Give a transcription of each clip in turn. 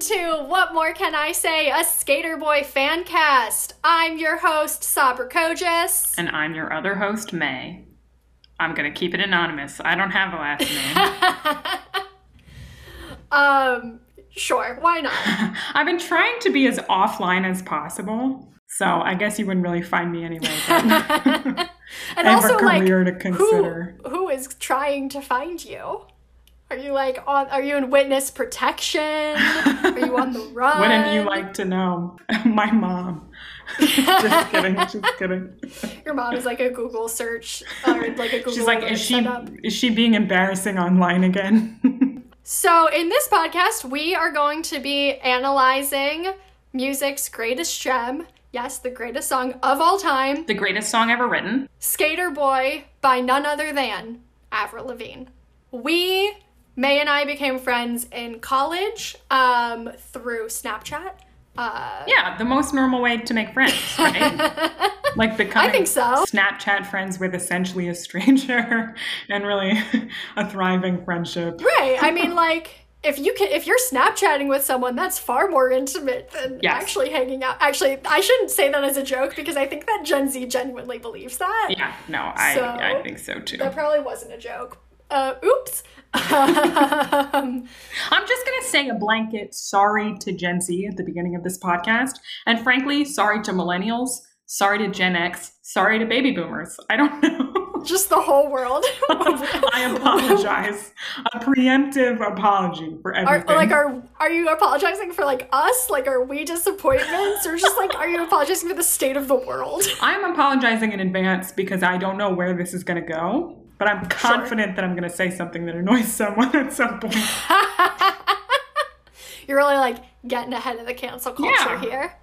to What More Can I Say, a Skater Boy fan cast. I'm your host, Sabra Kogis. And I'm your other host, May. I'm going to keep it anonymous. I don't have a last name. um, sure, why not? I've been trying to be as offline as possible. So I guess you wouldn't really find me anyway. and I have also, a career like, to consider. Who, who is trying to find you? Are you like on? Are you in witness protection? Are you on the run? Wouldn't you like to know? My mom. just kidding. Just kidding. Your mom is like a Google search or like a Google. She's like, is she is she being embarrassing online again? so in this podcast, we are going to be analyzing music's greatest gem. Yes, the greatest song of all time. The greatest song ever written. Skater Boy by none other than Avril Lavigne. We May and I became friends in college um, through Snapchat. Uh, yeah, the most normal way to make friends, right? like becoming I think so. Snapchat friends with essentially a stranger and really a thriving friendship. Right. I mean, like if you can if you're snapchatting with someone that's far more intimate than yes. actually hanging out actually i shouldn't say that as a joke because i think that gen z genuinely believes that yeah no i so, i think so too that probably wasn't a joke uh, oops um, I'm just going to say a blanket sorry to Gen Z at the beginning of this podcast. And frankly, sorry to millennials, sorry to Gen X, sorry to baby boomers. I don't know. Just the whole world. I apologize. A preemptive apology for everything. Are, like, are are you apologizing for like us? Like, are we disappointments, or just like, are you apologizing for the state of the world? I'm apologizing in advance because I don't know where this is going to go but I'm confident sure. that I'm going to say something that annoys someone at some point. You're really like getting ahead of the cancel culture yeah. here.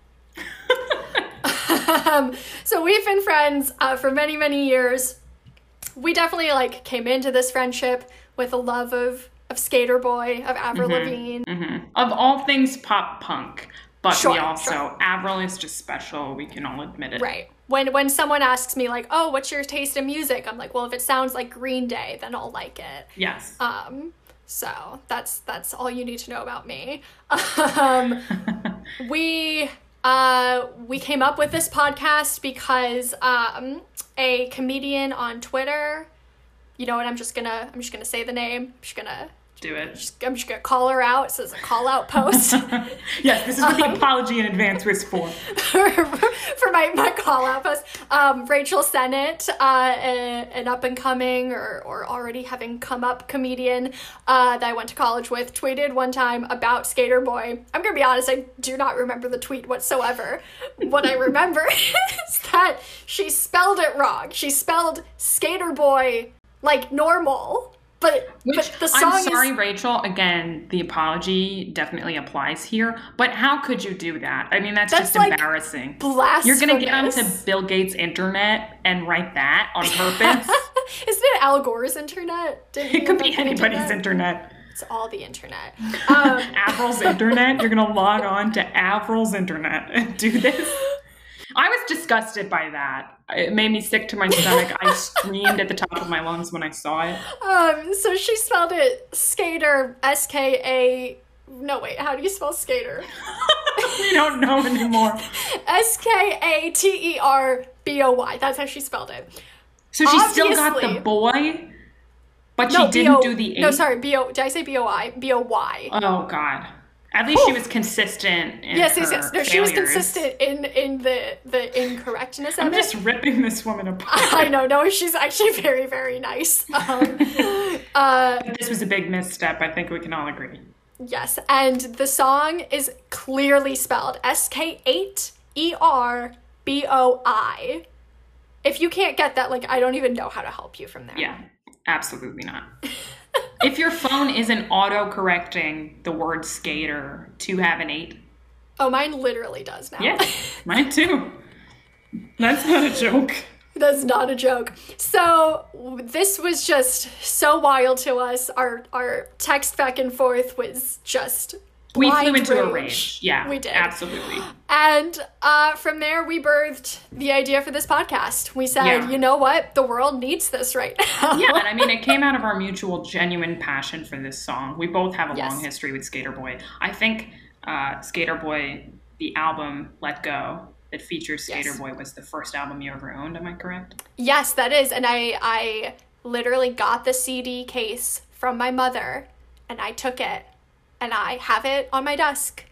um, so we've been friends uh, for many, many years. We definitely like came into this friendship with a love of of Skater Boy, of Avril mm-hmm, Lavigne, mm-hmm. of all things pop punk. But sure, we also sure. Avril is just special. We can all admit it. Right when when someone asks me like, "Oh, what's your taste in music?" I'm like, "Well, if it sounds like Green Day, then I'll like it." Yes. Um so that's that's all you need to know about me. Um, we uh, we came up with this podcast because um, a comedian on Twitter, you know what? I'm just gonna I'm just gonna say the name. I'm just gonna do it. I'm just gonna call her out. It says a call out post. yes, this is what um, the apology in advance was for. for my, my call out post. Um, Rachel Sennott, uh, a, an up and coming or, or already having come up comedian uh, that I went to college with, tweeted one time about Skater Boy. I'm gonna be honest, I do not remember the tweet whatsoever. what I remember is that she spelled it wrong. She spelled Skater Boy like normal but, Which, but the song I'm sorry, is... Rachel. Again, the apology definitely applies here. But how could you do that? I mean, that's, that's just like embarrassing. Blasphemous. You're going to get onto Bill Gates' internet and write that on purpose. Isn't it Al Gore's internet? Didn't it could be anybody's internet. internet. It's all the internet. Um, Avril's internet. You're going to log on to Avril's internet and do this. I was disgusted by that. It made me sick to my stomach. I screamed at the top of my lungs when I saw it. Um, so she spelled it skater, S K A. No, wait, how do you spell skater? we don't know anymore. S K A T E R B O Y. That's how she spelled it. So she Obviously, still got the boy, but no, she didn't B-O, do the. No, sorry, B O. Did I say B O I? B O Y. Oh God. At least Ooh. she was consistent. yes, yes, yes. No, she was consistent in in the the incorrectness I'm just ripping this woman apart. I know. No, she's actually very very nice. Um, uh, this was a big misstep. I think we can all agree. Yes, and the song is clearly spelled S K eight E R B O I. If you can't get that, like I don't even know how to help you from there. Yeah, absolutely not. if your phone isn't auto correcting the word skater to have an eight. Oh, mine literally does now. Yeah, mine too. That's not a joke. That's not a joke. So this was just so wild to us. Our our text back and forth was just we flew into a rage. Yeah, we did absolutely. And uh, from there, we birthed the idea for this podcast. We said, yeah. you know what, the world needs this right now. yeah, and I mean, it came out of our mutual, genuine passion for this song. We both have a yes. long history with Skater Boy. I think uh, Skater Boy, the album Let Go that features Skater Yes. Boy was the first album you ever owned. Am I correct? Yes, that is. And I I literally got the CD case from my mother and I took it and I have it on my desk.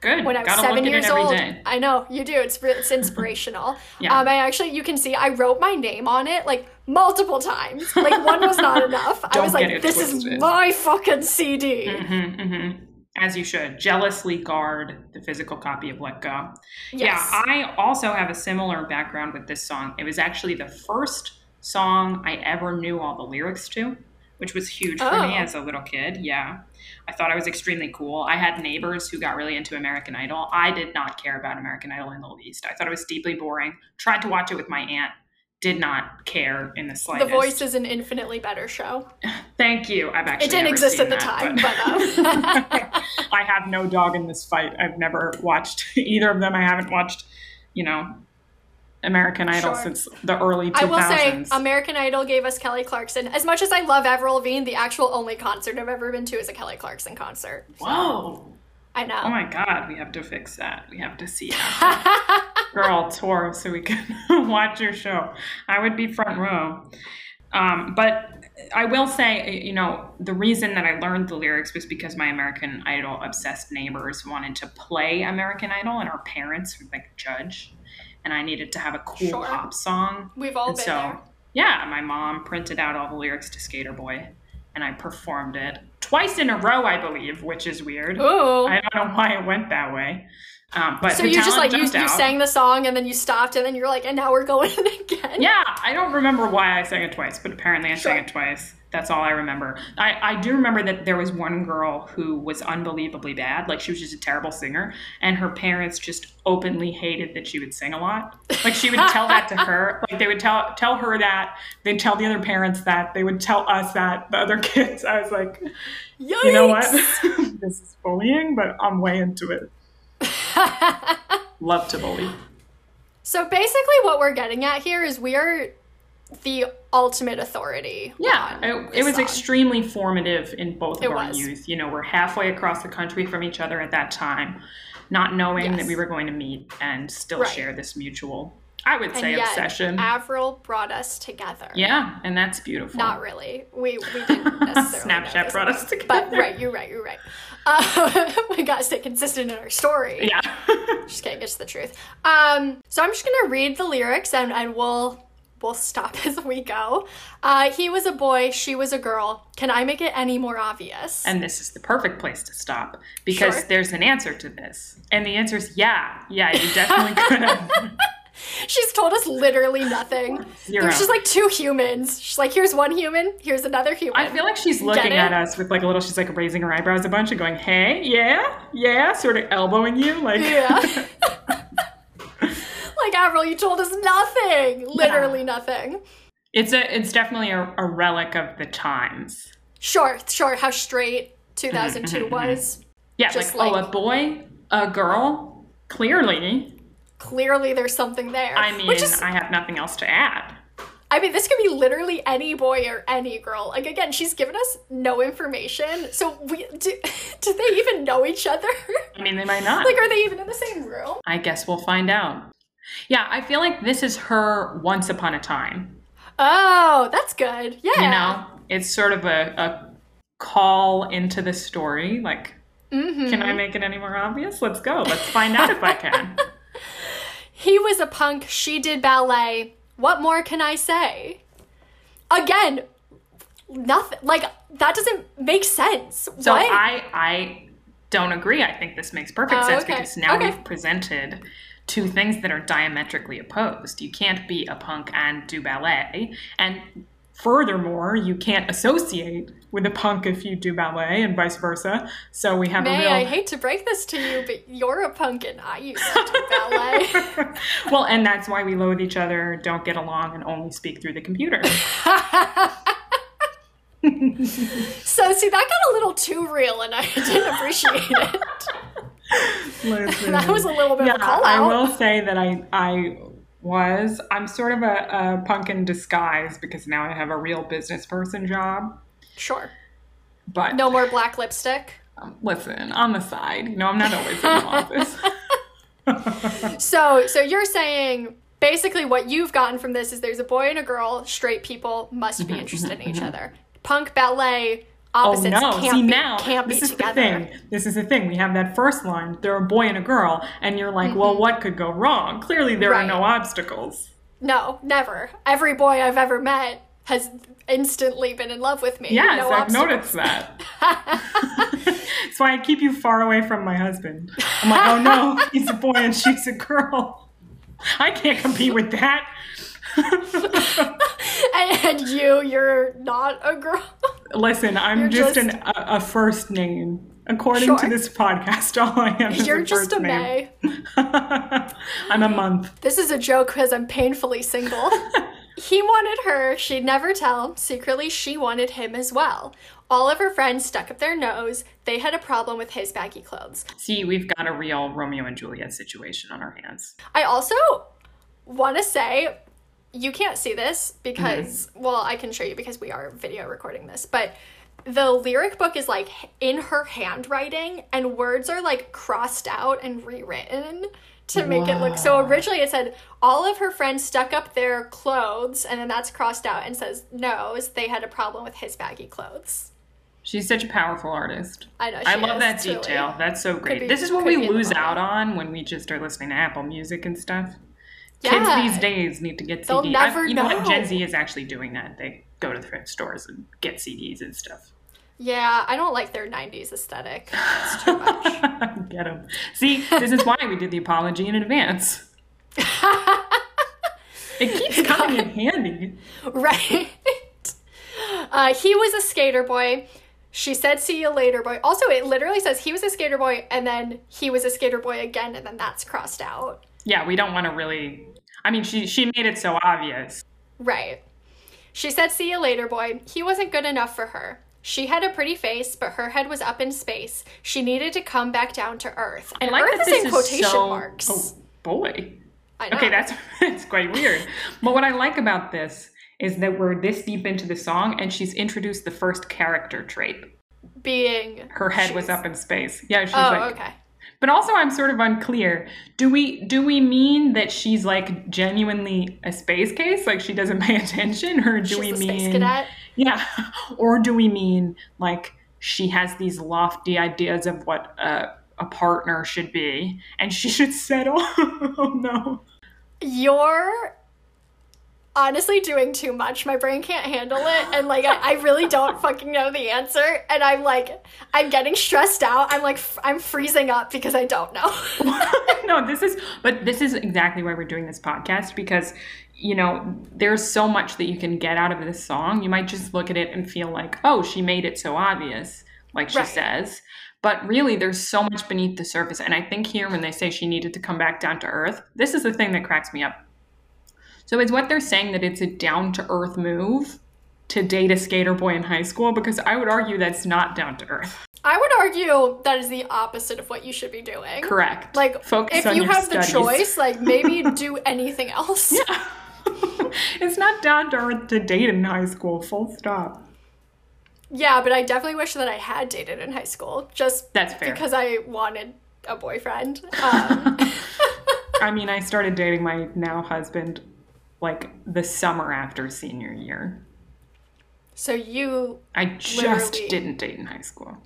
Good. When I was Gotta seven years old, day. I know you do. It's it's inspirational. Yeah. Um, I actually, you can see, I wrote my name on it like multiple times. Like one was not enough. I was like, "This is my fucking CD." hmm hmm As you should. Jealously guard the physical copy of Let Go. Yes. Yeah, I also have a similar background with this song. It was actually the first song I ever knew all the lyrics to, which was huge for me Oh. as a little kid. Yeah. I thought I was extremely cool. I had neighbors who got really into American Idol. I did not care about American Idol in the least. I thought it was deeply boring. Tried to watch it with my aunt. Did not care in the slightest. the. Voice is an infinitely better show. Thank you. I've actually It didn't exist at the that, time, but- but, um, I have no dog in this fight. I've never watched either of them. I haven't watched, you know, American Idol Sure. since the early 2000s. I will say, American Idol gave us Kelly Clarkson. As much as I love Avril Lavigne, the actual only concert I've ever been to is a Kelly Clarkson concert. Whoa. I know. Oh my God, we have to fix that. We have to see. Girl tour so we can watch your show. I would be front row. Um, but I will say, you know, the reason that I learned the lyrics was because my American Idol obsessed neighbors wanted to play American Idol, and our parents would like judge. And I needed to have a cool Sure. pop song. We've all And been so, there. yeah, my mom printed out all the lyrics to Skater Boy, and I performed it twice in a row, I believe, which is weird. Ooh. I don't know why it went that way. Um, but so you just like you, you sang the song and then you stopped and then you're like, and now we're going again. Yeah, I don't remember why I sang it twice, but apparently I sang it twice. That's all I remember. I, I do remember that there was one girl who was unbelievably bad. Like she was just a terrible singer, and her parents just openly hated that she would sing a lot. Like she would tell that to her. Like they would tell tell her that. They'd tell the other parents that. They would tell us that. The other kids. I was like, Yikes. you know what? this is bullying, but I'm way into it. Love to bully. so basically, what we're getting at here is we are the ultimate authority. Yeah, it, it was song. extremely formative in both It of our was. youth. You know, we're halfway across the country from each other at that time, not knowing Yes. that we were going to meet and still Right. share this mutual, I would say, obsession. Avril brought us together. yeah, and that's beautiful. Not really. We we didn't necessarily. Snapchat brought us together. But right, you're right. You're right. Uh, we gotta stay consistent in our story. Yeah. Just can't get to the truth. Um, so I'm just gonna read the lyrics and, and we'll we'll stop as we go. Uh, he was a boy, she was a girl. Can I make it any more obvious? and this is the perfect place to stop because Sure. there's an answer to this. And the answer is yeah. Yeah, you definitely could have. She's told us literally nothing. Zero. There's just like two humans. She's like, here's one human, here's another human. I feel like she's looking at us with like a little, she's like raising her eyebrows a bunch and going, hey, yeah, yeah, sort of elbowing you. Like, Yeah. like Avril, you told us nothing. Literally nothing. It's a it's definitely a, a relic of the times. Sure, sure, how straight mm-hmm, 2002 mm-hmm, mm-hmm. was. Yeah, Just like, like- oh, a boy, a girl. Clearly, Clearly there's something there. I mean, Which is I have nothing else to add. I mean, this could be literally any boy or any girl. Like again, she's given us no information. So we do, do they even know each other? I mean, they might not. like are they even in the same room? I guess we'll find out. Yeah, I feel like this is her once upon a time. Oh, that's good. Yeah. You know, it's sort of a, a call into the story. Like, Mm-hmm. can I make it any more obvious? Let's go. Let's find out if I can. He was a punk, she did ballet. What more can I say? Again, nothing like that doesn't make sense. So what? I I don't agree. I think this makes perfect Oh, sense okay. because now Okay. we've presented two things that are diametrically opposed. You can't be a punk and do ballet, and furthermore, you can't associate with a punk if you do ballet, and vice versa. So we have a May real I hate to break this to you, but you're a punk and I used to do ballet. well, and that's why we loathe each other, don't get along, and only speak through the computer. so see, that got a little too real, and I didn't appreciate it. That was a little bit yeah, of a call I will say that I I was I'm sort of a, a punk in disguise because now I have a real business person job. Sure. But No more black lipstick. Um, listen, on the side, you know, I'm not always in the office. So, so you're saying basically what you've gotten from this is there's a boy and a girl, straight people must be interested in each other. Punk ballet Oh no! can't See be, now, can't be this is together. the thing. This is the thing. We have that first line. They're a boy and a girl, and you're like, well, what could go wrong? Clearly, there Mm-hmm. Right. are no obstacles. No, never. Every boy I've ever met has instantly been in love with me. Yes, no I've obstacles. noticed that. That's why I keep you far away from my husband. I'm like, oh no, he's a boy and she's a girl. I can't compete with that. And you, you're not a girl. Listen, I'm You're just, just- an, a, a first name. According Sure. to this podcast, all I am is You're a just first a name. May. I'm a month. This is a joke because I'm painfully single. he wanted her, she'd never tell. Secretly, she wanted him as well. All of her friends stuck up their nose. They had a problem with his baggy clothes. See, we've got a real Romeo and Juliet situation on our hands. I also want to say you can't see this because, mm-hmm. well, I can show you because we are video recording this, but the lyric book is like in her handwriting and words are like crossed out and rewritten to make it look so originally it said all of her friends stuck up their clothes and then that's crossed out and says no they had a problem with his baggy clothes She's such a powerful artist. i know I love is. that It's really- detail. That's so great. be- this is what we be in the lose out on when we just are listening to Apple Music and stuff. Yeah. Kids these days need to get They'll CDs. you know, what? know. Gen Z is actually doing that. They go to thrift stores and get CDs and stuff. yeah i don't like their 90s aesthetic it's too much get them. See, this is why we did the apology in advance. it keeps coming in handy. Right. Uh, he was a skater boy. She said, see you later, boy. Also, it literally says he was a skater boy and then he was a skater boy again, and then that's crossed out. Yeah, we don't want to really. I mean, she she made it so obvious. Right. She said, see you later, boy. He wasn't good enough for her. She had a pretty face, but her head was up in space. She needed to come back down to earth. And I like earth that is this in quotation so- marks. Oh boy. I know. Okay, that's that's quite weird. but what I like about this is that we're this deep into the song and she's introduced the first character trait. being. Her head was up in space. Yeah, she's Oh, like okay. But also I'm sort of unclear. Do we do we mean that she's like genuinely a space case? Like she doesn't pay attention? Or do She's we mean space cadet. Yeah. Or do we mean like she has these lofty ideas of what a, a partner should be and she should settle? oh no. You're honestly doing too much. My brain can't handle it. And like, I, I really don't fucking know the answer. And I'm like, I'm getting stressed out. I'm like, f- I'm freezing up because I don't know. no, this is, but this is exactly why we're doing this podcast because, you know, there's so much that you can get out of this song. You might just look at it and feel like, oh, she made it so obvious, like she Right. says. But really, there's so much beneath the surface. And I think here, when they say she needed to come back down to earth, this is the thing that cracks me up. So, is what they're saying that it's a down to earth move to date a skater boy in high school? Because I would argue that's not down to earth. I would argue that is the opposite of what you should be doing. Correct. Like, Focus if you have studies. the choice, like, maybe do anything else. Yeah. it's not down to earth to date in high school, full stop. Yeah, but I definitely wish that I had dated in high school just That's fair. because I wanted a boyfriend. Um, I mean, I started dating my now husband like the summer after senior year. so you, I just Literally. didn't date in high school.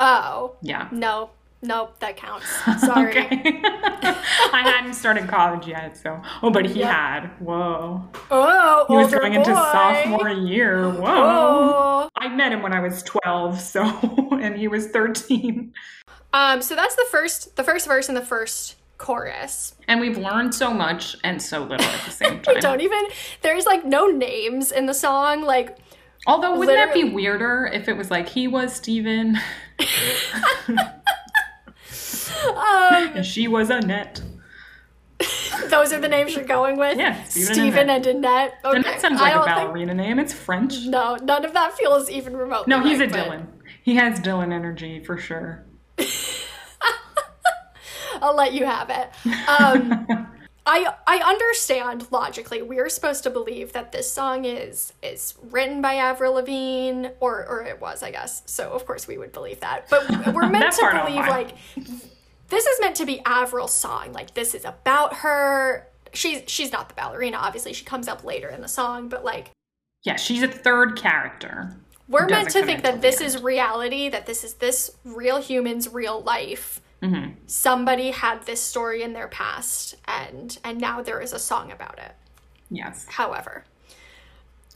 oh, Yeah. no, nope, that counts. Sorry. I hadn't started college yet, so. Oh, but he Yeah. had. Whoa. Oh, He was going into sophomore year. Whoa. Oh. I met him when I was 12, so, and he was 13. Um, so that's the first, the first verse and the first chorus. And we've learned so much and so little at the same time. We don't even. There's like no names in the song. Like, Although, wouldn't that be weirder if it was like he was Steven um, and she was Annette? those are the names you're going with. Yeah, Stephen and Annette. and Annette. Okay. Annette sounds like a don't think- ballerina name. It's French. No, none of that feels even remotely. No, he's a but Dylan. He has Dylan energy for sure. I'll let you have it. Um, I I understand logically. We're supposed to believe that this song is is written by Avril Lavigne, or or it was, I guess. So of course we would believe that. But we're meant to part I don't believe like this is meant to be Avril's song. Like this is about her. She's she's not the ballerina, obviously. She comes up later in the song, but like Yeah, she's a third character. we're meant to think that this end. is reality, that this is this real human's real life. Mm-hmm. Somebody had this story in their past, and and now there is a song about it. Yes. However,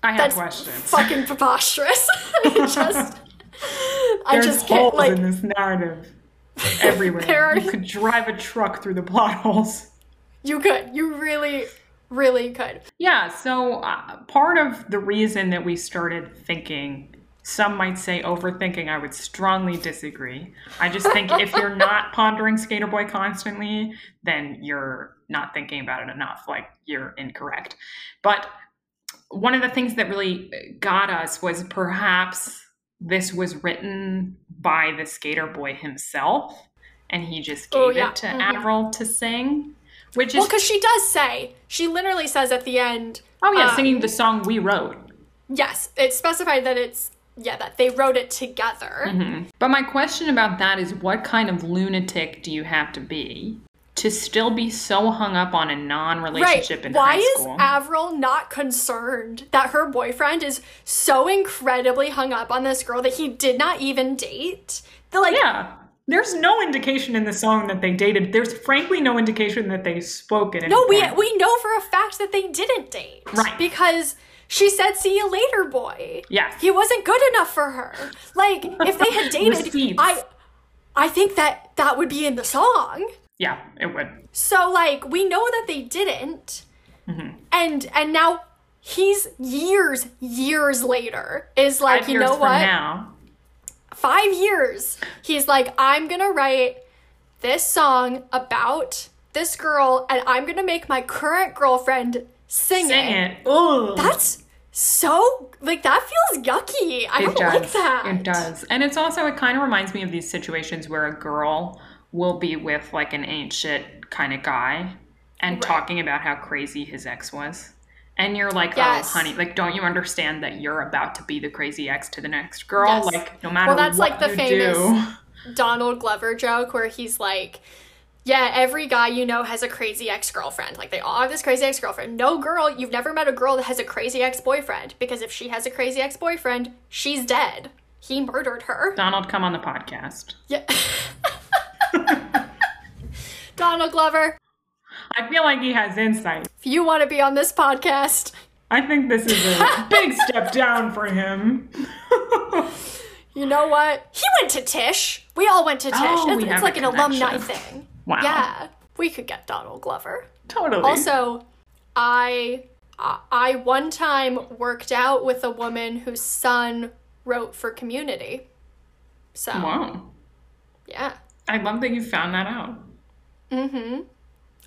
I have that's questions. fucking preposterous. I just, I There's just can't holes like. in this narrative everywhere. Are- You could drive a truck through the plot holes. You could, you really, really could. Yeah, so uh, part of the reason that we started thinking, some might say overthinking, I would strongly disagree. I just think if you're not pondering Skater Boy constantly, then you're not thinking about it enough. Like, you're incorrect. But one of the things that really got us was perhaps this was written by the Skater Boy himself, and he just gave Oh, yeah. it to Mhm. Avril to sing. Which is Well, because she does say, she literally says at the end, Oh yeah, Um, singing the song we wrote. yes, it's specified that it's, yeah, that they wrote it together. Mm-hmm. But my question about that is what kind of lunatic do you have to be to still be so hung up on a non-relationship in Why high is? Avril not concerned that her boyfriend is so incredibly hung up on this girl that he did not even date? The like yeah. There's no indication in the song that they dated. There's frankly no indication that they spoke at any No, we point. we know for a fact that they didn't date. Right. Because she said, "See you later, boy." Yes. He wasn't good enough for her. Like if they had dated, I I think that that would be in the song. Yeah, it would. So like we know that they didn't. Mm-hmm. And and now he's years years later is like, Five you know what? now. five years, he's like, I'm gonna write this song about this girl, and I'm gonna make my current girlfriend sing, Sing it. it. Ugh. That's so like that feels yucky. I don't like that. It does. And it's also, it kind of reminds me of these situations where a girl will be with like an ain't shit kind of guy and Right. talking about how crazy his ex was. And you're like, oh, Yes. oh, honey, like, don't you understand that you're about to be the crazy ex to the next girl? Yes. Like, no matter Well, that's like the famous- do. Donald Glover joke where he's like, yeah, every guy you know has a crazy ex girlfriend. Like, they all have this crazy ex girlfriend. No girl, you've never met a girl that has a crazy ex boyfriend because if she has a crazy ex boyfriend, she's dead. He murdered her. Donald, come on the podcast. Yeah. Donald Glover, I feel like he has insight. if you want to be on this podcast, I think this is a big step down for him. you know what? He went to Tisch. We all went to Tisch. Oh, it's we it's like an alumni thing. Wow. Yeah. We could get Donald Glover. Totally. Also, I I one time worked out with a woman whose son wrote for Community. So wow. yeah. I love that you found that out. Mm-hmm.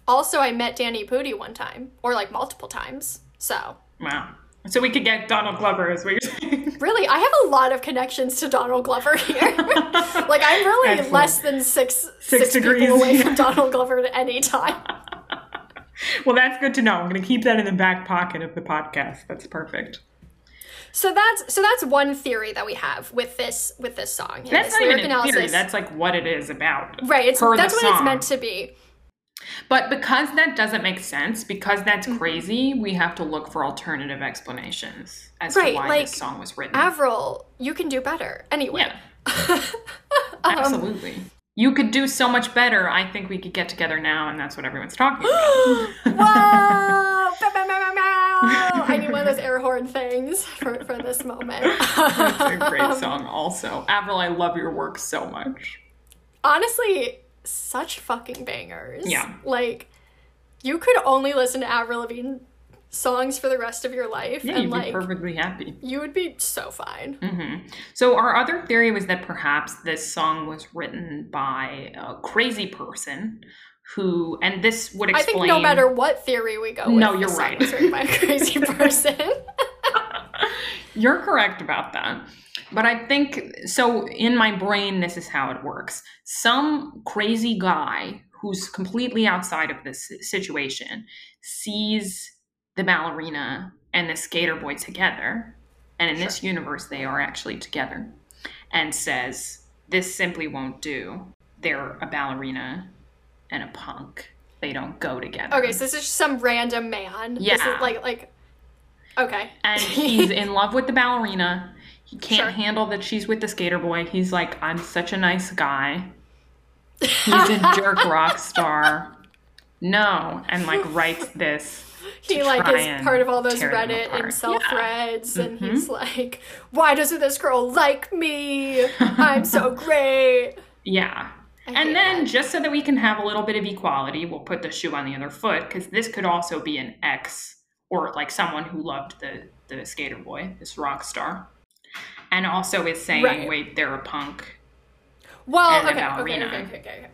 Also, I met Danny Pudi one time, or like multiple times. So Wow. So we could get Donald Glover, is what you're saying. really, I have a lot of connections to Donald Glover here. like I'm really Excellent. less than six Six degrees, people away yeah. from Donald Glover at any time. well, that's good to know. I'm going to keep that in the back pocket of the podcast. That's perfect. So that's so that's one theory that we have with this with this song. That's this not even a theory. That's like what it is about. right. It's per the that's what it's meant to be. But because that doesn't make sense, because that's Mm-hmm. crazy, we have to look for alternative explanations as Right, to why like, this song was written. Avril, you can do better. Anyway. yeah, Um, absolutely. You could do so much better. I think we could get together now, and that's what everyone's talking about. Whoa! I need one of those air horn things for, for this moment. it's a great song, also. Avril, I love your work so much. Honestly, such fucking bangers. Yeah. Like, you could only listen to Avril Lavigne songs for the rest of your life, Yeah, and you'd like, be perfectly happy. you would be so fine. hmm So our other theory was that perhaps this song was written by a crazy person who, and this would explain. I think no matter what theory we go with, No, you're song right. was written by a crazy person. You're correct about that. But I think so. In my brain, this is how it works. Some crazy guy who's completely outside of this situation, sees the ballerina and the skater boy together, and in this universe, they are actually together, and says, This simply won't do. They're a ballerina and a punk. They don't go together. Okay, so this is just some random man. This Yeah. is like like Okay. and he's in love with the ballerina. He can't Sure. handle that she's with the skater boy. He's like, I'm such a nice guy. He's a jerk rock star. No, and like writes this. he like is part of all those Reddit incel Yeah. threads, and Mhm. he's like, "Why doesn't this girl like me? I'm so great." Yeah. I And then that. just so that we can have a little bit of equality, we'll put the shoe on the other foot because this could also be an ex or like someone who loved the the skater boy, this rock star, and also is saying, Right. wait, they're a punk. well, and a okay, okay, okay, okay, okay, okay.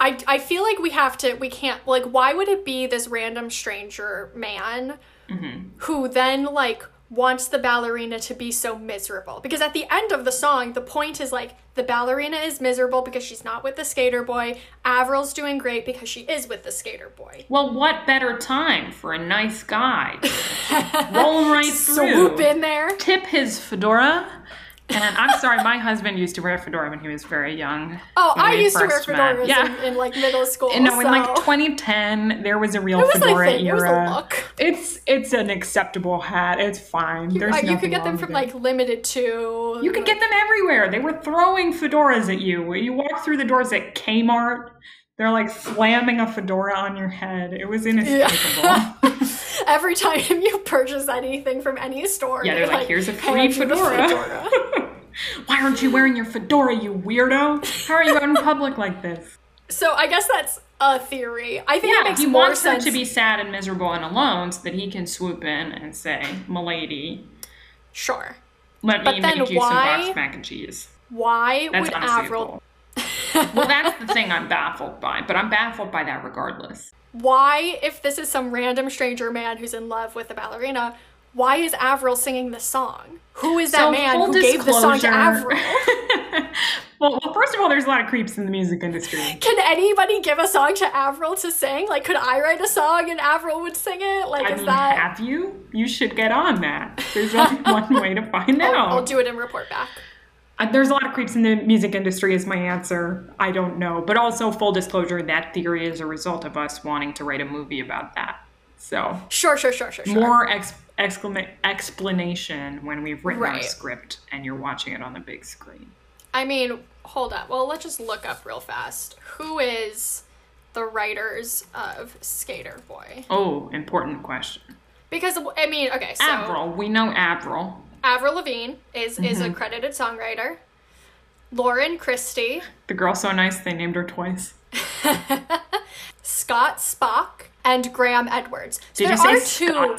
I I feel like we have to. We can't. Like, why would it be this random stranger man Mm-hmm. who then like wants the ballerina to be so miserable. Because at the end of the song the point is like the ballerina is miserable because she's not with the skater boy. Avril's doing great because she is with the skater boy. Well, what better time for a nice guy to roll right through, swoop in there. tip his fedora? And I'm sorry, my husband used to wear a fedora when he was very young. oh i used to wear fedoras Yeah. in, in like middle school And no, in like 2010, there was a real it was fedora like thing. it was era. a look It's it's an acceptable hat. It's fine. There's Uh, you could get them from like limited to You could get them everywhere. They were throwing fedoras at you. You walk through the doors at Kmart. They're like slamming a fedora on your head. It was inescapable. yeah. every time you purchase anything from any store Yeah, they, they're like, here's a free hand you the fedora. fedora. Why aren't you wearing your fedora, you weirdo? How are you out in public like this? So I guess that's a theory. I think it Yeah, makes he more wants sense. her to be sad and miserable and alone so that he can swoop in and say, Milady, sure. let But me make you why- some boxed mac and cheese. Why That's would Avril? well, that's the thing I'm baffled by, but I'm baffled by that regardless. Why, if this is some random stranger man who's in love with a ballerina, why is Avril singing the song? Who is that So, man who gave the song to Avril? well, well, first of all, there's a lot of creeps in the music industry. Can anybody give a song to Avril to sing? Like, could I write a song and Avril would sing it? Like, I is mean, that? have you? You should get on that. There's only one way to find I'll, out. I'll do it and report back. There's a lot of creeps in the music industry, is my answer. I don't know. But also, full disclosure, that theory is a result of us wanting to write a movie about that. So, Sure, sure, sure, sure, sure. more ex- exclama- explanation when we've written our script and you're watching it on the big screen. I mean, hold up. Well, let's just look up real fast. Who is the writers of Skater Boy? Oh, important question. Because I mean, okay, so Avril, we know Avril. Avril Lavigne is is Mm-hmm. a credited songwriter. Lauren Christy, The girl so nice they named her twice. Scott Spock, and Graham Edwards. So Did there you are say two Scott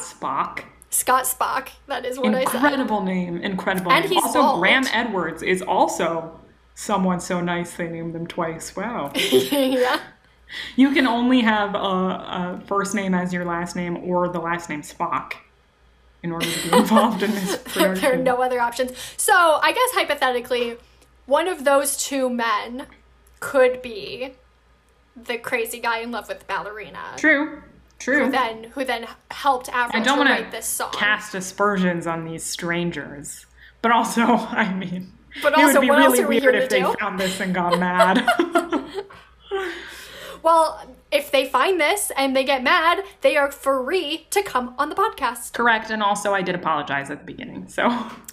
Spock? Scott Spock. That is what I said. Incredible name, incredible And name. he's also, bald. Graham Edwards is also someone so nice they named them twice. Wow. yeah. you can only have a, a first name as your last name or the last name Spock in order to be involved in this there are no other options. So I guess hypothetically, one of those two men could be the crazy guy in love with the ballerina. True, true. Who then who then helped Avril I don't to want write this to song. cast aspersions on these strangers, but also, I mean, But also, it would be what else really are we here weird to if they found this and got mad. Well, if they find this and they get mad, they are free to come on the podcast. Correct, and also I did apologize at the beginning, so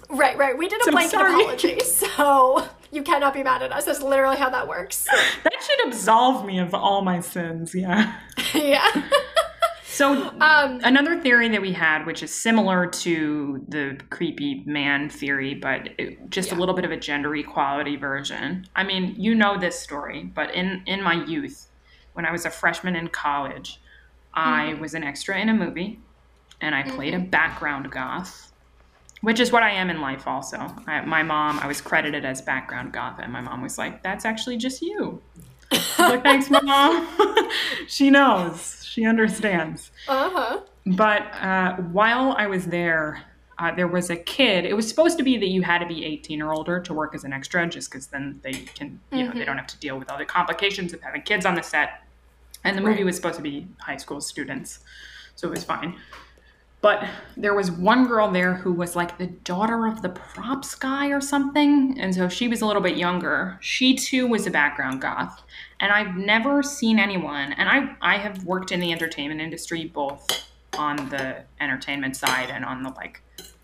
Right, right. We did a So blanket apology, so you cannot be mad at us. That's literally how that works. that should absolve me of all my sins. Yeah. yeah. So Um, another theory that we had, which is similar to the creepy man theory, but it, just a little bit of a gender equality version. I mean, you know this story, but in in my youth, when I was a freshman in college, I Mm-hmm. was an extra in a movie, and I played a background goth, which is what I am in life. Also, I, my mom, I was credited as background goth, and my mom was like, "That's actually just you." Like, thanks, mom. she knows. She understands. Uh huh. But uh, while I was there, uh, there was a kid. It was supposed to be that you had to be 18 or older to work as an extra, just because then they can, you know, they don't have to deal with all the complications of having kids on the set. And the movie Right. was supposed to be high school students, so it was fine. But there was one girl there who was like the daughter of the props guy or something. And so she was a little bit younger. She too was a background goth. And I've never seen anyone, and I, I have worked in the entertainment industry both on the entertainment side and on the like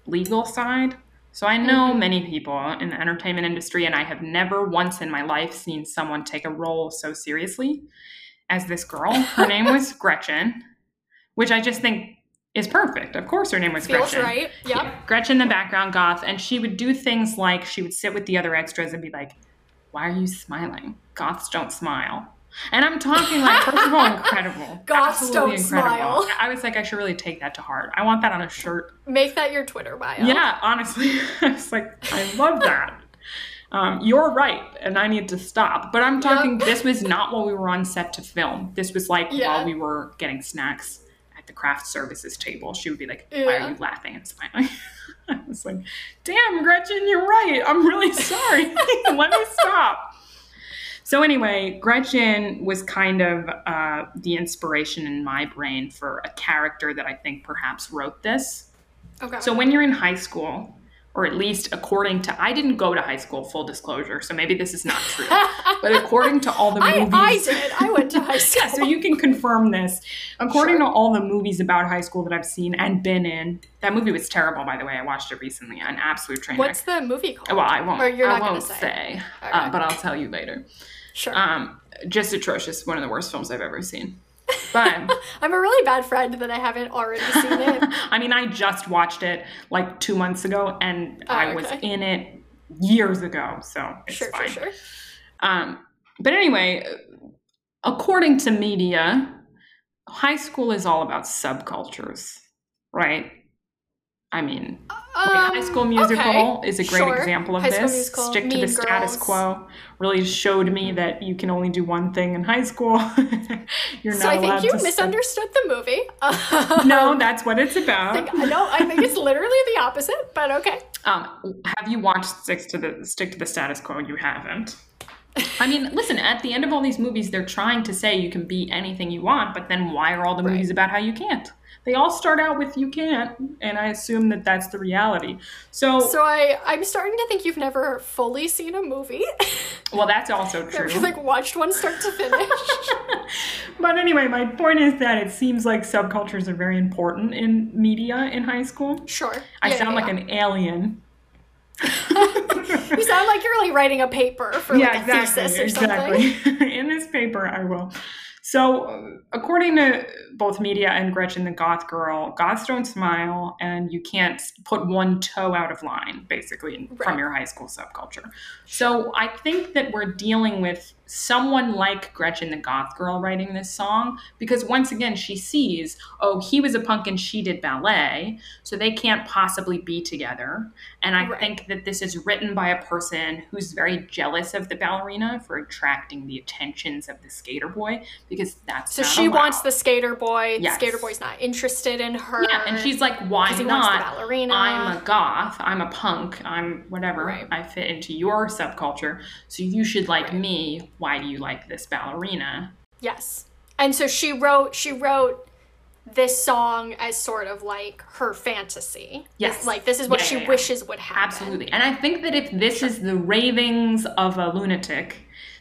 legal side. So I know Mhm. many people in the entertainment industry, and I have never once in my life seen someone take a role so seriously as this girl. Her name was Gretchen, which I just think is perfect. Of course, her name was Feels Gretchen. right. Yep. Yeah, Gretchen, the background goth, and she would do things like she would sit with the other extras and be like, "Why are you smiling? Goths don't smile." And I'm talking like, first of all, incredible. Goths Absolutely don't smile. I was like, I should really take that to heart. I want that on a shirt. Make that your Twitter bio. Yeah, honestly, I was like, I love that. Um, you're right, and I need to stop. But I'm talking. This was not while we were on set to film. This was like Yeah. while we were getting snacks at the craft services table. She would be like, "Why Yeah. are you laughing and smiling?" I was like, "Damn, Gretchen, you're right. I'm really sorry. Let me stop." So anyway, Gretchen was kind of uh, the inspiration in my brain for a character that I think perhaps wrote this. Okay. So when you're in high school, or at least according to, I didn't go to high school, full disclosure, so maybe this is not true. but according to all the movies, I did. I went to high school. yeah, so you can confirm this. According Sure. to all the movies about high school that I've seen and been in, that movie was terrible, by the way. I watched it recently, an absolute train What's the movie called? Well, I won't. Or you're I not won't say. say, uh, but I'll tell you later. Sure. Um, just atrocious. One of the worst films I've ever seen. But I'm a really bad friend that I haven't already seen it. I mean, I just watched it like two months ago, and Oh, I was in it years ago, so it's sure, fine. sure, sure. Um, but anyway, according to media, high school is all about subcultures, right? I mean, like, High School Um, Musical okay, is a great sure. example of High this. Stick to the status quo. Really showed me that you can only do one thing in high school. You're So not I allowed think you misunderstood the movie. No, that's what it's about. no, I think it's literally the opposite, but okay. Um, have you watched Stick to the Stick to the Status Quo? You haven't. I mean, listen. At the end of all these movies, they're trying to say you can be anything you want, but then why are all the Right. movies about how you can't? They all start out with you can't, and I assume that that's the reality. So, So I, I'm starting to think you've never fully seen a movie. well, that's also true. Never like watched one start to finish. but anyway, my point is that it seems like subcultures are very important in media in high school. Sure. I Yeah, sound yeah, like an alien. You sound like you're like writing a paper for like a thesis or something. exactly. In this paper, I will. So, according to both media and Gretchen the Goth Girl, goths don't smile, and you can't put one toe out of line, basically, from your high school subculture. So, I think that we're dealing with someone like Gretchen the Goth Girl writing this song because, once again, she sees, oh, he was a punk and she did ballet, so they can't possibly be together. And I Right. think that this is written by a person who's very jealous of the ballerina for attracting the attentions of the skater boy because that's So she wants the skater boy. Yes. The skater boy's not interested in her. yeah, and she's like, why 'cause he wants the not? ballerina. I'm a goth. I'm a punk. I'm whatever. Right. I fit into your subculture, so you should like Right. me. Why do you like this ballerina? Yes. And so she wrote she wrote this song as sort of like her fantasy. Yes. Like this is what Yeah, she yeah, yeah. wishes would happen. Absolutely. And I think that if this is the ravings of a lunatic,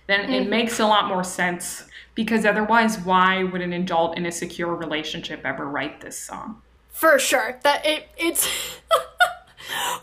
then Mm-hmm. it makes a lot more sense because otherwise, why would an adult in a secure relationship ever write this song? For sure. That it it's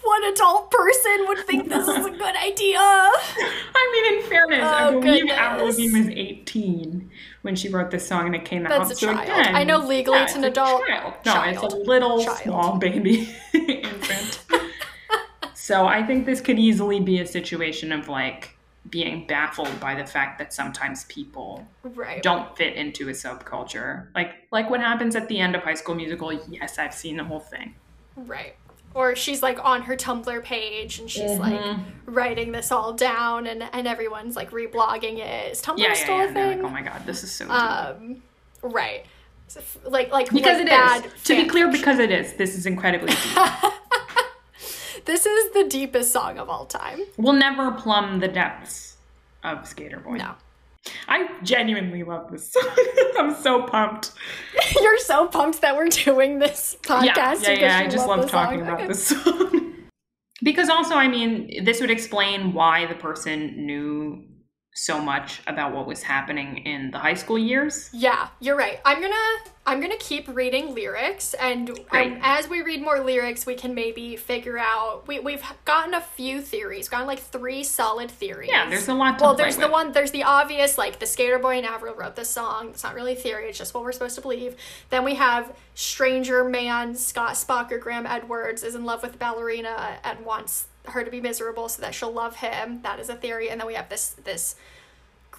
what adult person would think this is a good idea? I mean, in fairness, I Oh, believe goodness. Avril Lavigne was 18 when she wrote this song and it came That's out. a so child. again, I know legally yeah, it's an adult child. No, it's a little Child. small baby infant. so I think this could easily be a situation of like being baffled by the fact that sometimes people Right. don't fit into a subculture. Like like what happens at the end of High School Musical. Yes, I've seen the whole thing. Right. Or she's like on her Tumblr page and she's like Mhm. writing this all down and, and everyone's like reblogging it. Is Tumblr Yeah, yeah, still yeah. a And they're thing? like, oh my god, this is so deep. um right. So like like because like it is. To be clear, because it is. This is incredibly deep. this is the deepest song of all time. we'll never plumb the depths of Skater Boy. No. I genuinely love this song. I'm so pumped. You're so pumped that we're doing this podcast. Yeah, yeah, yeah. I just love, love talking song. about Okay. this song. because also, I mean, this would explain why the person knew so much about what was happening in the high school years. Yeah, you're right. I'm gonna I'm gonna keep reading lyrics, and um, as we read more lyrics, we can maybe figure out. We we've gotten a few theories, gotten like three solid theories. Yeah, there's a lot Well, there's the one. There's the obvious, like the skater boy and Avril wrote this song. It's not really a theory. It's just what we're supposed to believe. Then we have stranger man Scott Spock or Graham Edwards is in love with ballerina and wants her to be miserable so that she'll love him. That is a theory. And then we have this this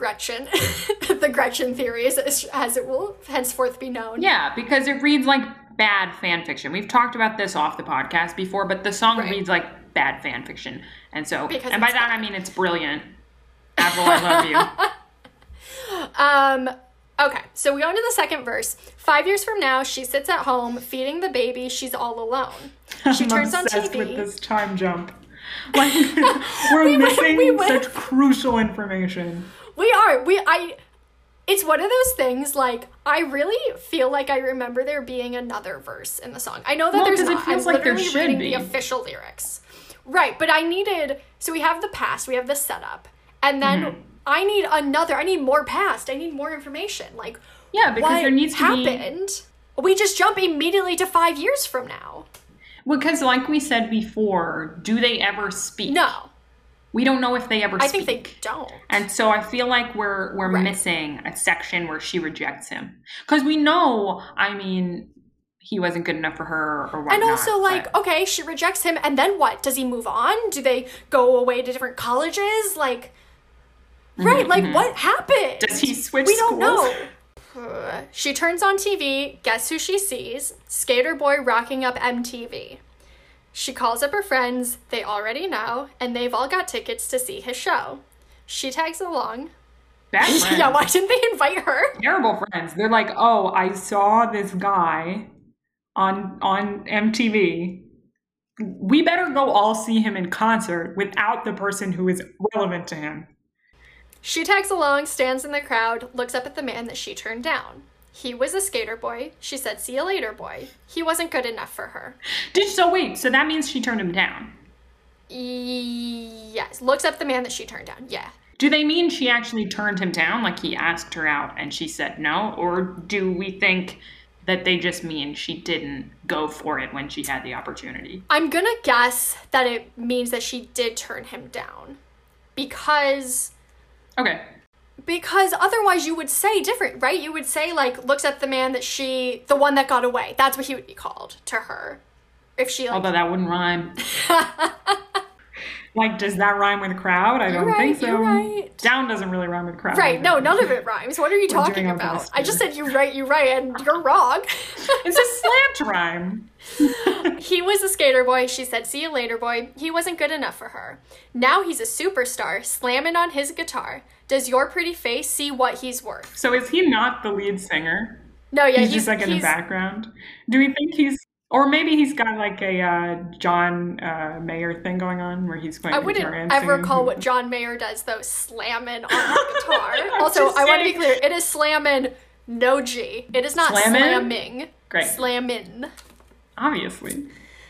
Gretchen, the Gretchen theory, as, as it will henceforth be known. Yeah, because it reads like bad fan fiction. We've talked about this off the podcast before, but the song Right. reads like bad fan fiction. And so, Because and by that bad. I mean it's brilliant. Avril, I love you. Um. Okay, so we go into the second verse. Five years from now, she sits at home feeding the baby. She's all alone. She I'm turns on TV. with this time jump. Like we're went- missing we went- such crucial information. We are. We I it's one of those things like I really feel like I remember there being another verse in the song. I know that Well, there's 'cause it not. feels I'm like literally reading be. the official lyrics. Right, but I needed so we have the past, we have the setup, and then Mm-hmm. I need another. I need more past. I need more information. Like Yeah, because there needs to be happened? We just jump immediately to five years from now. because like we said before, do they ever speak? No, We don't know if they ever I speak. think they don't. And so I feel like we're we're Right. missing a section where she rejects him because we know. I mean, he wasn't good enough for her or whatnot. And also, like, but- okay, she rejects him, and then what? Does he move on? Do they go away to different colleges? Like, right? Like, what happened? Mm-hmm, Does he switch We don't know. She turns on TV. Guess who she sees? Skater boy rocking up MTV. She calls up her friends. They already know, and they've all got tickets to see his show. She tags along. bad. Yeah, why didn't they invite her? terrible friends. They're like, oh, I saw this guy on on MTV. We better go all see him in concert without the person who is relevant to him. She tags along, stands in the crowd, looks up at the man that she turned down. He was a skater boy. She said, See you later, boy. He wasn't good enough for her. Did so wait, so that means she turned him down. Yes. Looks up the man that she turned down. Yeah. Do they mean she actually turned him down, like he asked her out and she said no? Or do we think that they just mean she didn't go for it when she had the opportunity? I'm gonna guess that it means that she did turn him down. Because Okay. Because otherwise you would say different, right? You would say like looks at the man that she the one that got away. That's what he would be called to her. If she like Although that wouldn't rhyme. like, does that rhyme with crowd? I You're don't think so. you're right. Down doesn't really rhyme with crowd. Right, no, none of it rhymes. What are you talking about? I just said you right, you right, and you're wrong. It's a slant rhyme. he was a skater boy. She said, See you later, boy. He wasn't good enough for her. Now he's a superstar, slamming on his guitar. Does your pretty face see what he's worth? So is he not the lead singer? No, yeah, he's, just like in the background. Do we think he's, or maybe he's got like a uh, John uh, Mayer thing going on where he's playing I wouldn't ever call what John Mayer does, though, slamming on the guitar. Also, I want to be clear it is slamming, no G. It is not Slammin'? slamming. Great. Slamming. Obviously.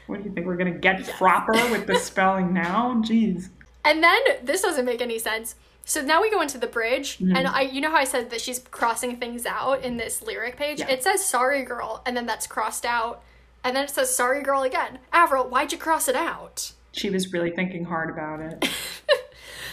What do you think? We're gonna get proper with the spelling now? Jeez. And then this doesn't make any sense. So now we go into the bridge, Mm-hmm. and I, you know how I said that she's crossing things out in this lyric page. Yeah. It says "sorry, girl," and then that's crossed out, and then it says "sorry, girl" again. Avril, why'd you cross it out? She was really thinking hard about it.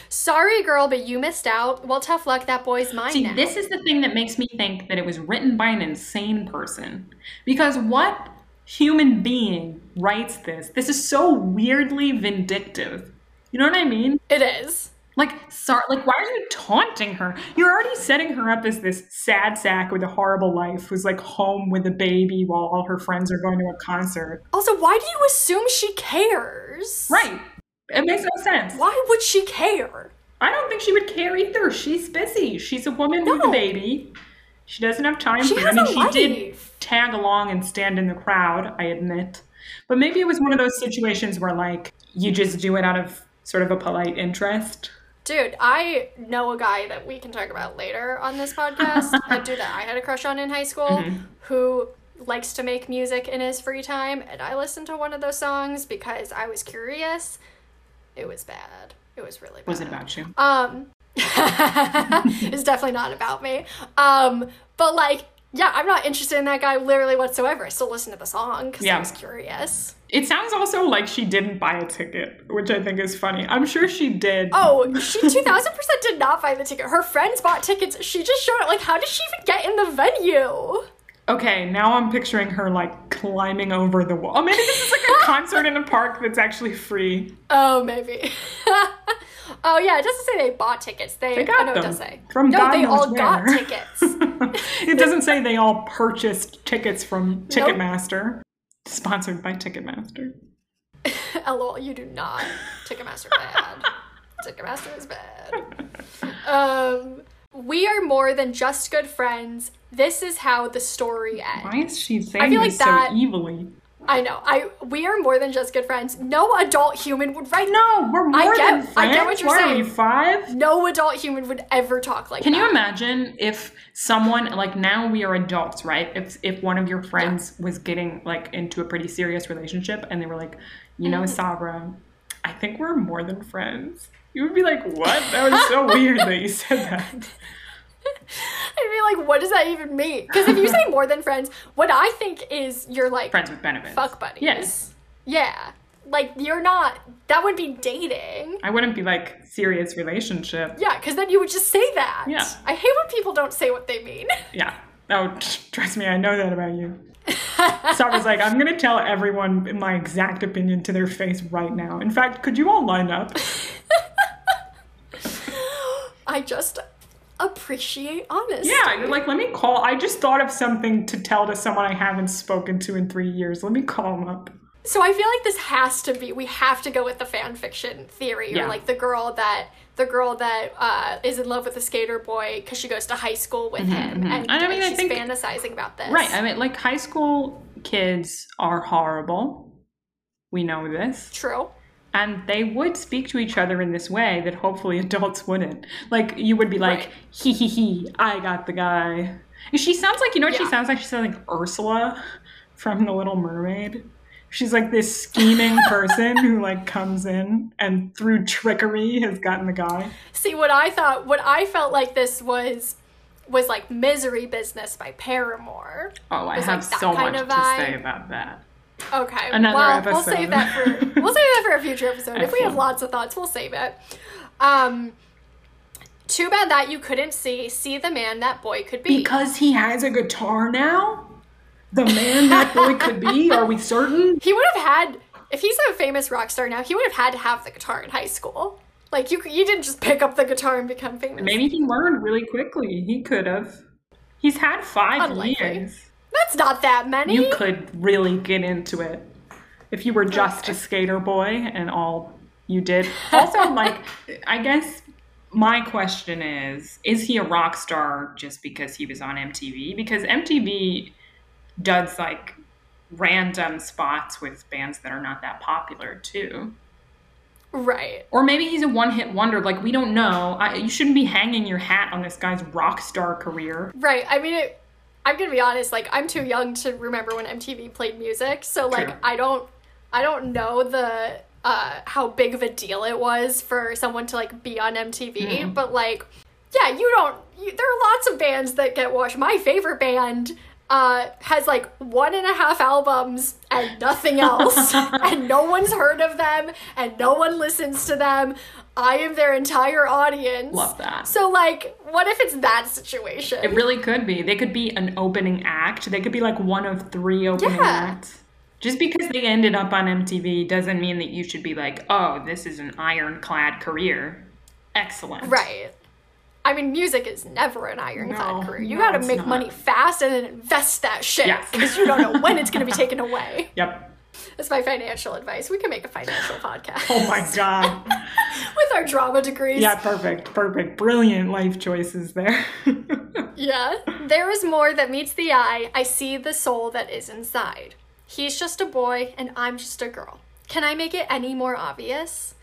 Sorry, girl, but you missed out. Well, tough luck. That boy's mine See, now. this is the thing that makes me think that it was written by an insane person. Because what human being writes this? This is so weirdly vindictive. You know what I mean? it is. Like, sorry, like, why are you taunting her? You're already setting her up as this sad sack with a horrible life who's like home with a baby while all her friends are going to a concert. Also, why do you assume she cares? Right. It makes no sense. Why would she care? I don't think she would care either. She's busy. She's a woman with a baby. She doesn't have time She for has. I mean, a she did tag along and stand in the crowd, I admit. But maybe it was one of those situations where, like, you just do it out of sort of a polite interest. Dude, I know a guy that we can talk about later on this podcast. a dude that I had a crush on in high school Mm-hmm. who likes to make music in his free time. And I listened to one of those songs because I was curious. It was bad. It was really bad. Was it about you? Um, it's definitely not about me. Um, but like, yeah, I'm not interested in that guy literally whatsoever. I still listen to the song because Yeah. I was curious. It sounds also like she didn't buy a ticket, which I think is funny. I'm sure she did. Oh, she 2000% did not buy the ticket. Her friends bought tickets. She just showed up. Like, how did she even get in the venue? Okay, now I'm picturing her like climbing over the wall. Oh, maybe this is like a concert in a park that's actually free. Oh, maybe. oh, yeah, it doesn't say they bought tickets. They, They got oh, no, them it does say. from no, God they all got tickets. it doesn't say they all purchased tickets from Ticketmaster. Sponsored by Ticketmaster. LOL, you do not. Ticketmaster bad. Ticketmaster is bad. Um, we are more than just good friends. This is how the story ends. Why is she saying I feel like this that- so evilly? I know. I we are more than just good friends. No adult human would write No, we're more get- than friends. I get what you're saying. Are we five? No adult human would ever talk like that. Can that. you imagine if someone like now we are adults, right? If if one of your friends was getting like into a pretty serious relationship and they were like, you Mm-hmm. know, Sabra, I think we're more than friends. You would be like, what? That was so weird that you said that. I'd be like, what does that even mean? Because if you say more than friends, what I think is you're like Friends with benefits. fuck buddies. Yes. Yeah. Like you're not. That would be dating. I wouldn't be like serious relationship. Yeah, because then you would just say that. Yeah. I hate when people don't say what they mean. Yeah. Oh, trust me, I know that about you. So I was like, I'm gonna tell everyone my exact opinion to their face right now. In fact, could you all line up? I just appreciate honesty. Yeah, you're like, let me call. I just thought of something to tell to someone I haven't spoken to in three years. Let me call them up. So I feel like this has to be. We have to go with the fan fiction theory, Yeah. or like the girl that the girl that uh, is in love with the skater boy because she goes to high school with him, and, And I mean, I she's think- fantasizing about this. Right. I mean, like, high school kids are horrible. We know this. True. And they would speak to each other in this way that hopefully adults wouldn't. Like, you would be like, Right. hee hee hee, I got the guy. She sounds like, you know what she sounds like? She sounds like Ursula from The Little Mermaid. She's like this scheming person who like comes in and through trickery has gotten the guy. See what I thought. What I felt like this was was like misery business by Paramore. Oh, I have like so much to say about that. Okay. Another well, we'll save that for we'll save that for a future episode. If we have lots of thoughts, we'll save it. Um too bad that you couldn't see see the man that boy could be. Because he has a guitar now? The man that boy could be? Are we certain? he would have had if he's a famous rock star now, he would have had to have the guitar in high school. Like you you didn't just pick up the guitar and become famous. Maybe he learned really quickly. He could have. He's had five Unlikely. years. That's not that many. You could really get into it if you were just a skater boy and all you did. Also, like, I guess my question is is he a rock star just because he was on MTV? Because MTV does like random spots with bands that are not that popular too. Right. Or maybe he's a one hit wonder. Like, we don't know. I, you shouldn't be hanging your hat on this guy's rock star career. Right. I mean, it, I'm gonna be honest. Like, I'm too young to remember when MTV played music, so like. I don't, I don't know the uh, how big of a deal it was for someone to like be on MTV. Mm-hmm. But like, yeah, you don't. You, there are lots of bands that get watched. My favorite band. Uh, has like one and a half albums and nothing else, and no one's heard of them, and no one listens to them. I am their entire audience. Love that. So, like, what if it's that situation? It really could be. They could be an opening act. They could be like one of three opening Yeah. acts. Just because they ended up on MTV doesn't mean that you should be like, oh, this is an ironclad career. Excellent. Right. I mean, music is never an ironclad No, career. You no, gotta make not. money fast and then invest that shit because you don't know when it's gonna be taken away. Yep. That's my financial advice. We can make a financial podcast Oh my God. with our drama degrees. yeah, perfect. Perfect. Brilliant life choices there. Yeah. There is more that meets the eye. I see the soul that is inside. He's just a boy and I'm just a girl. Can I make it any more obvious?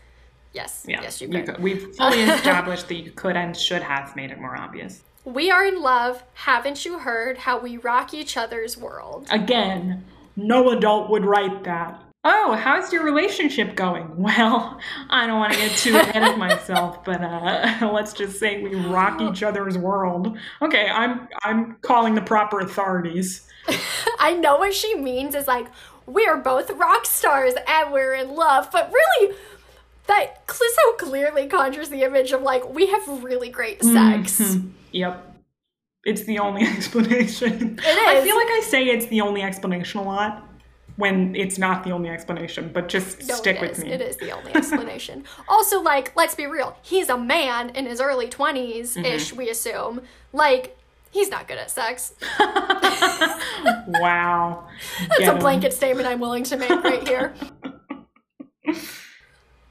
Yes. Yeah, Yes, you you could. We've fully established that you could and should have made it more obvious. We are in love. Haven't you heard how we rock each other's world? Again, no adult would write that. Oh, how's your relationship going? Well, I don't want to get too ahead of myself, but uh, let's just say we rock each other's world. Okay, I'm I'm calling the proper authorities. I know what she means is like we are both rock stars and we're in love, but really that so clearly conjures the image of like we have really great sex. Mhm. Yep. It's the only explanation. It I feel like I say it's the only explanation a lot when it's not the only explanation, but just No, stick with is. me. It is the only explanation. also, like, let's be real. He's a man in his early 20s ish, Mm-hmm. we assume. Like, he's not good at sex. Wow. That's Get a blanket statement I'm willing to make right here.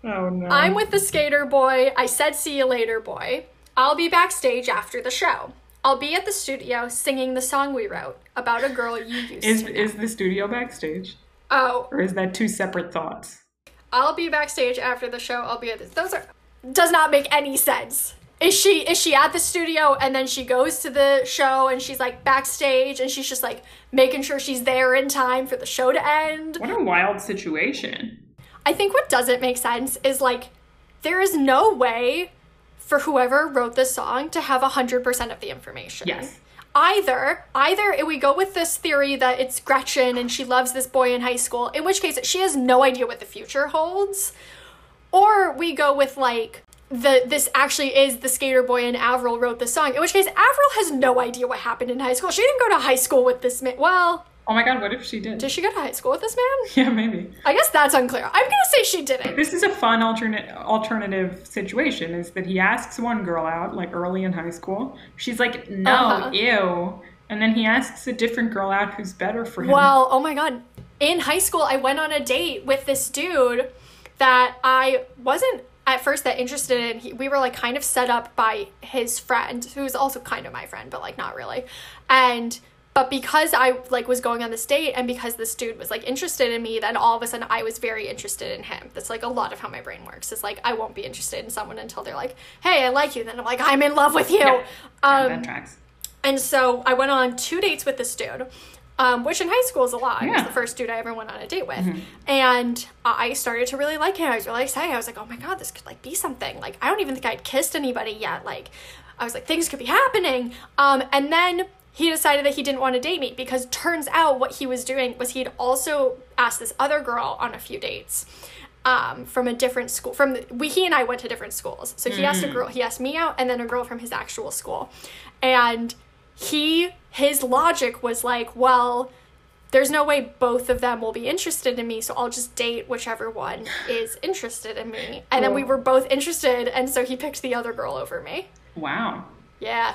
Oh no. I'm with the skater boy. I said, see you later, boy. I'll be backstage after the show. I'll be at the studio singing the song we wrote about a girl you used Is to know. is the studio backstage, oh, or is that two separate thoughts? I'll be backstage after the show. I'll be at this. Those are does not make any sense. Is she is she at the studio and then she goes to the show and she's like backstage and she's just like making sure she's there in time for the show to end? What a wild situation. I think what doesn't make sense is like there is no way for whoever wrote this song to have 100% of the information. Yes. Either either we go with this theory that it's Gretchen and she loves this boy in high school, in which case she has no idea what the future holds, or we go with like the this actually is the skater boy and Avril wrote this song. In which case Avril has no idea what happened in high school. She didn't go to high school with this man. Well, Oh my god, what if she did? did she go to high school with this man? yeah, maybe. I guess that's unclear. I'm gonna say she didn't. This is a fun alternate alternative situation. Is that he asks one girl out like early in high school. She's like, no, Uh-huh. ew, and then he asks a different girl out who's better for him. Well, oh my god. In high school, I went on a date with this dude that I wasn't at first that interested in. He, we were like kind of set up by his friend, who was also kind of my friend, but like not really. And but because I like was going on this date and because this dude was like interested in me, then all of a sudden I was very interested in him. That's like a lot of how my brain works. It's like I won't be interested in someone until they're like, "Hey, I like you." Then I'm like, "I'm in love with you." Yeah, Um, that tracks. and so I went on two dates with this dude, um, which in high school is a lot. He was Yeah. the first dude I ever went on a date with. And I started to really like him. I was really excited. I was like, oh my God, this could like be something. Like, I don't even think I'd kissed anybody yet. Like, I was like, things could be happening. Um, and then he decided that he didn't want to date me because turns out what he was doing was he'd also asked this other girl on a few dates um, from a different school. From the, we, he and I went to different schools. So he asked a girl, he asked me out, and then a girl from his actual school, and he his logic was like, well, there's no way both of them will be interested in me, so I'll just date whichever one is interested in me. And then we were both interested, and so he picked the other girl over me. Wow. Yeah.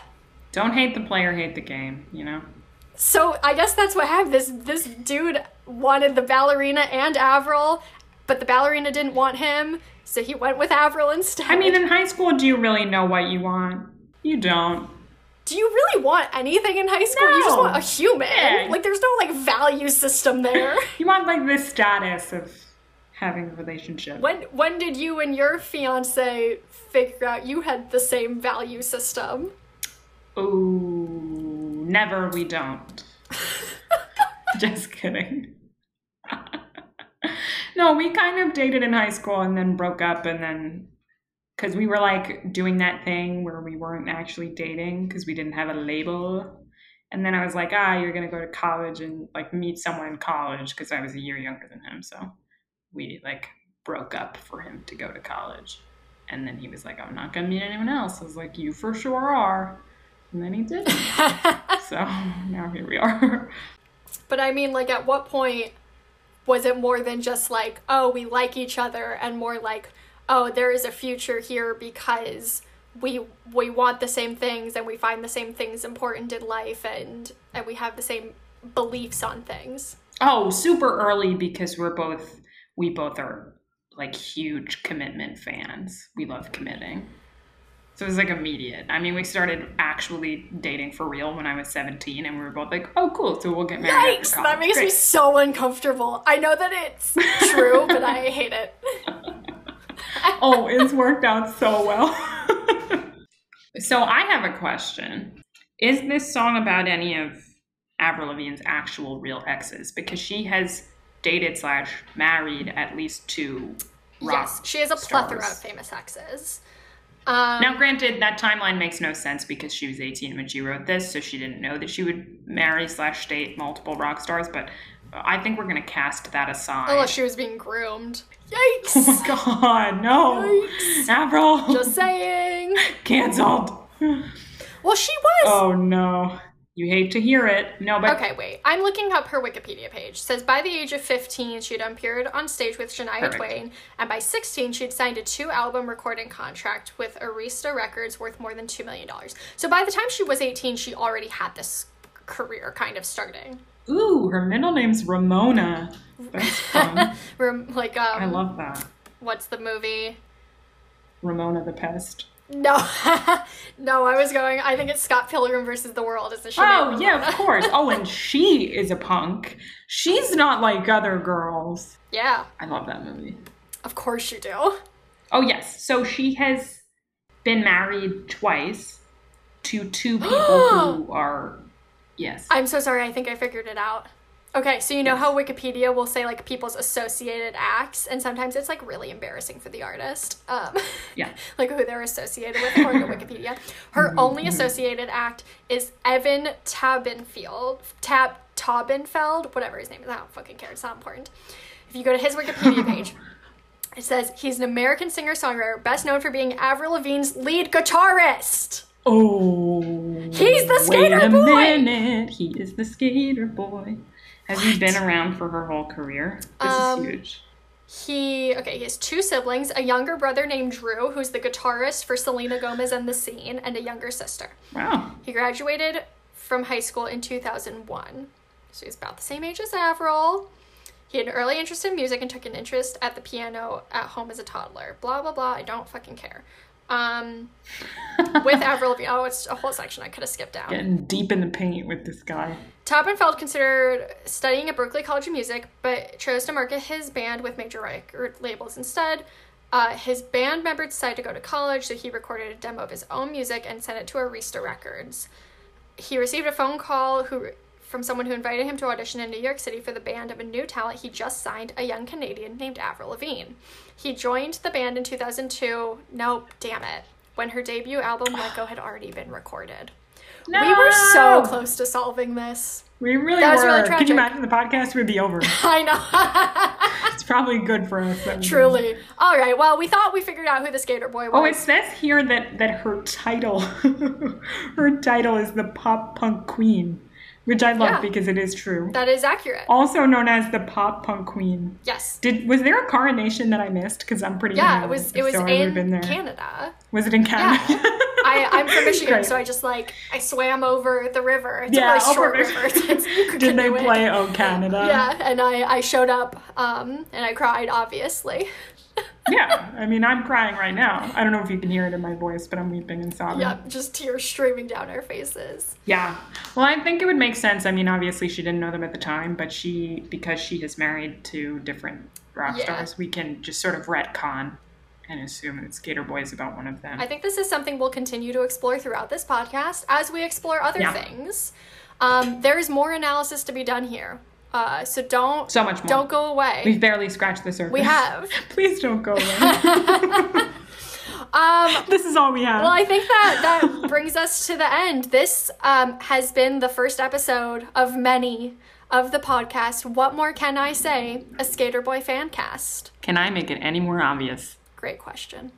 Don't hate the player, hate the game. You know. So I guess that's what happened. This this dude wanted the ballerina and Avril, but the ballerina didn't want him, so he went with Avril instead. I mean, in high school, do you really know what you want? You don't. do you really want anything in high school? You just No. want a human. Yeah. Like there's no like value system there. You want like the status of having a relationship. when when did you and your fiance figure out you had the same value system? Ooh, never. We don't. Just kidding. no, we kind of dated in high school and then broke up, and then because we were like doing that thing where we weren't actually dating because we didn't have a label. And then I was like, ah, you're gonna go to college and like meet someone in college because I was a year younger than him. So we like broke up for him to go to college. And then he was like, I'm not gonna meet anyone else. I was like, you for sure are. And then he did. so now here we are. But I mean, like, at what point was it more than just like, oh, we like each other, and more like, oh, there is a future here because we we want the same things and we find the same things important in life, and and we have the same beliefs on things. oh, super early because we're both we both are like huge commitment fans. We love committing. So it was like immediate. I mean, we started actually dating for real when I was 17, and we were both like, oh, cool, so we'll get married. Yikes! That makes me so uncomfortable. I know that it's true, but I hate it. oh, it's worked out so well. so I have a question. Is this song about any of Avril Lavigne's actual real exes? Because she has dated slash married at least two yes, she has a plethora stars. of famous exes. Um, Now, granted, that timeline makes no sense because she was 18 when she wrote this, so she didn't know that she would marry slash date multiple rock stars. But I think we're gonna cast that aside. unless she was being groomed. Oh Yikes! my god, no, Yikes. Avril, Just saying. canceled. Well, she was. Oh no, you hate to hear it. No, but Okay, wait. I'm looking up her Wikipedia page. It says by the age of 15, she'd appeared on stage with Shania Perfect. Twain, and by 16, she'd signed a two album recording contract with Arista Records worth more than $2 million. So by the time she was 18, she already had this career kind of starting. ooh, her middle name's Ramona. That's fun. Like, um, I love that. what's the movie? Ramona the Pest. No, no, I was going, I think it's Scott Pilgrim versus the World. Is the Oh yeah, of course. Oh, and she is a punk. She's not like other girls. Yeah, I love that movie. of course you do. Oh yes. So she has been married twice to two people who are yes. I'm so sorry. I think I figured it out. Okay, so you know how Wikipedia will say like people's associated acts, and sometimes it's like really embarrassing for the artist. Um, Yeah. like who they're associated with according to Wikipedia. Her only associated act is Evan Tabenfield, Tab Taubenfeld, whatever his name is. I don't fucking care. It's not important. If you go to his Wikipedia page, it says he's an American singer songwriter, best known for being Avril Lavigne's lead guitarist. Oh. He's the wait skater a boy! minute. He is the skater boy. Has he been around for her whole career? This Um, is huge. He okay, he has two siblings, a younger brother named Drew, who's the guitarist for Selena Gomez and the Scene, and a younger sister. Wow. He graduated from high school in 2001. So he's about the same age as Avril. He had an early interest in music and took an interest at the piano at home as a toddler. Blah blah blah. I don't fucking care. Um, with Avril Lavigne, oh, it's a whole section I could have skipped down. Getting deep in the paint with this guy. Taubenfeld considered studying at Berklee College of Music, but chose to market his band with major record labels instead. Uh, his band member decided to go to college, so he recorded a demo of his own music and sent it to Arista Records. He received a phone call who from someone who invited him to audition in New York City for the band of a new talent he just signed, a young Canadian named Avril Lavigne. He joined the band in 2002. Nope, damn it. When her debut album Let Go had already been recorded. No! We were so close to solving this. We really That was were. really Can you imagine the podcast would be over? I know. it's probably good for us. that we didn't. Truly. All right. Well, we thought we figured out who the skater boy was. Oh, it says here that that her title, her title is the pop punk queen, which I love Yeah. because it is true. that is accurate. Also known as the pop punk queen. yes. Did was there a coronation that I missed? Because I'm pretty. Yeah, it was. It was so I been in. Canada. Was it in Canada? I, I'm from Michigan, Great. so I just like I swam over the river. It's Yeah, a really short river. Could Did they canoe it. play Oh Canada? Yeah, and I I showed up, um, and I cried obviously. yeah. I mean, I'm crying right now. I don't know if you can hear it in my voice, but I'm weeping and sobbing. Yeah, just tears streaming down our faces. Yeah. Well, I think it would make sense. I mean, obviously she didn't know them at the time, but she because she is married to different rock Yeah. stars, we can just sort of retcon and assume that Skater Boy is about one of them. I think this is something we'll continue to explore throughout this podcast as we explore other Yeah. things. Um, there is more analysis to be done here, uh, so don't so much more. don't go away. We've barely scratched the surface. We have. Please don't go away. Um, this is all we have. well, I think that that brings us to the end. This um, has been the first episode of many of the podcast. What more can I say? A Skater Boy fan cast. Can I make it any more obvious? Great question.